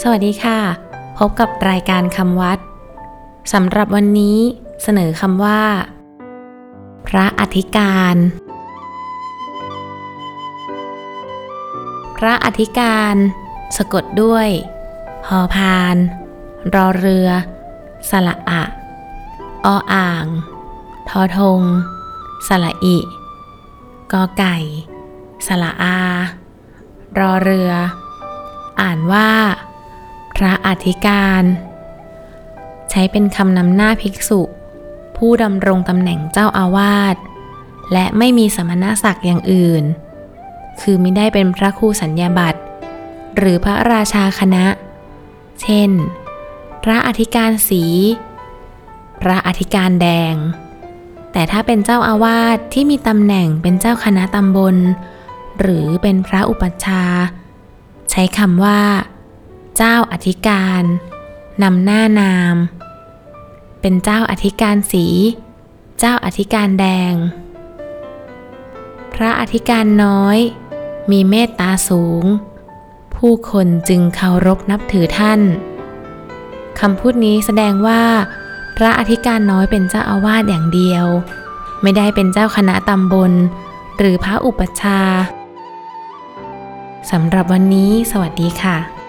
สวัสดีค่ะ พบกับรายการคำวัดสำหรับวันนี้เสนอคำว่า พระอธิการ พระอธิการ สะกดด้วยพอพาน รอเรือสระอะออ่าง ทอทงสระอิกอไก่สระอา รอเรือ อ่านว่า พระอธิการ ใช้เป็นคำนำหน้าภิกษุ ผู้ดำรงตำแหน่งเจ้าอาวาสและไม่มีสมณศักดิ์อย่างอื่น คือไม่ได้เป็นพระครูสัญญาบัตรหรือพระราชาคณะ เช่น พระอธิการสี พระอธิการแดง แต่ถ้าเป็นเจ้าอาวาสที่มีตำแหน่งเป็นเจ้าคณะตำบล หรือเป็นพระอุปัชฌาย์ใช้คำว่า เจ้าอธิการนำหน้านาม เป็นเจ้าอธิการสี เจ้าอธิการแดง พระอธิการน้อย มีเมตตาสูง ผู้คนจึงเคารพนับถือท่านคำพูดนี้แสดงว่า พระอธิการน้อยเป็นเจ้าอาวาสอย่างเดียว ไม่ได้เป็นเจ้าคณะตำบล หรือพระอุปชาสำหรับวันนี้ สวัสดีค่ะ